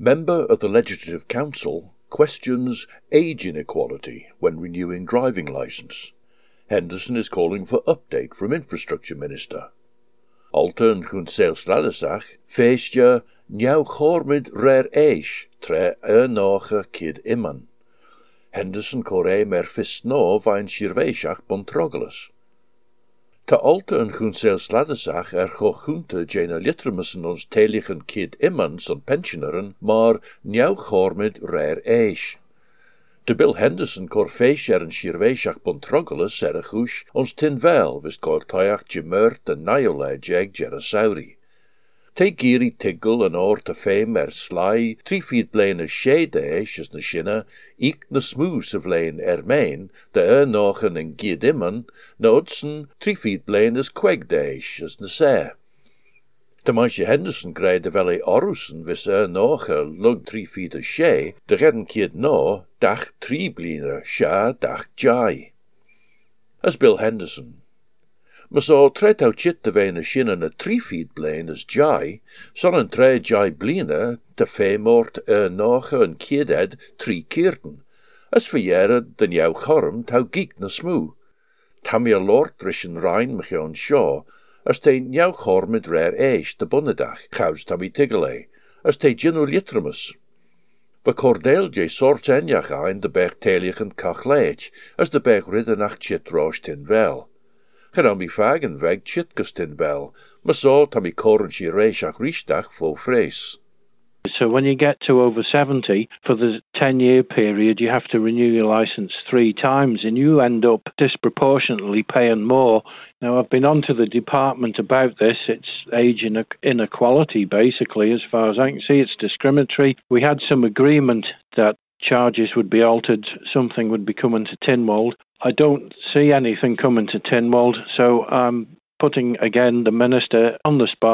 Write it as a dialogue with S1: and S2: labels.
S1: Member of the Legislative Council questions age inequality when renewing driving licence. Henderson is calling for update from Infrastructure Minister. Altern yn chwnseil sladysach, feistja niaw chormid rer eish tre y nocha kid iman. Henderson corre mer fist no vain shirveishach bontrogelus. Ta alta yn chwnseil sladysach er cho chwnta jena littermussen ons telichen kid iman son pensioneren, maar niaw chormid rer eish. De Bill Henderson cor féis er een bontrogelus er ons tin vel vis cor toiach jimurt a naiola jeg jerasauri. Te giri tiggle an or te féim er sly, tri feet blain a sé déis as na sinne, ik na smoes of lein er main, de er en na utsen tri feet blain as queg as na. De manche Henderson greid de valley Orusen vis er noche lug tri feet sé, de redden kied no, dach tri bline, sha dach jai. As Bill Henderson. Maar zo tred au chit de vene shinnen a tri feet blain as jai, son een tre jai bline te femort er noche en kieded tri kierten. As verjere den jou chorm tau geek na smoe. Tamia lord rishin rein mechion shaw, as te jou chor met rare eish de bunnedach, chaus tammy tigale, as te ginu litramus. We cordeel je sort enjach ein de berg teligen kachleit, as de berg riddenach chit roos tin fagen weg chitkus tin wel, maar zo tammy koren si reishach rishtach.
S2: So when you get to over 70, for the 10 year period, you have to renew your license three times and you end up disproportionately paying more. Now, I've been on to the department about this. It's age inequality, basically, as far as I can see. It's discriminatory. We had some agreement that charges would be altered, something would be coming to Tinwald. I don't see anything coming to Tinwald, so I'm putting again the minister on the spot.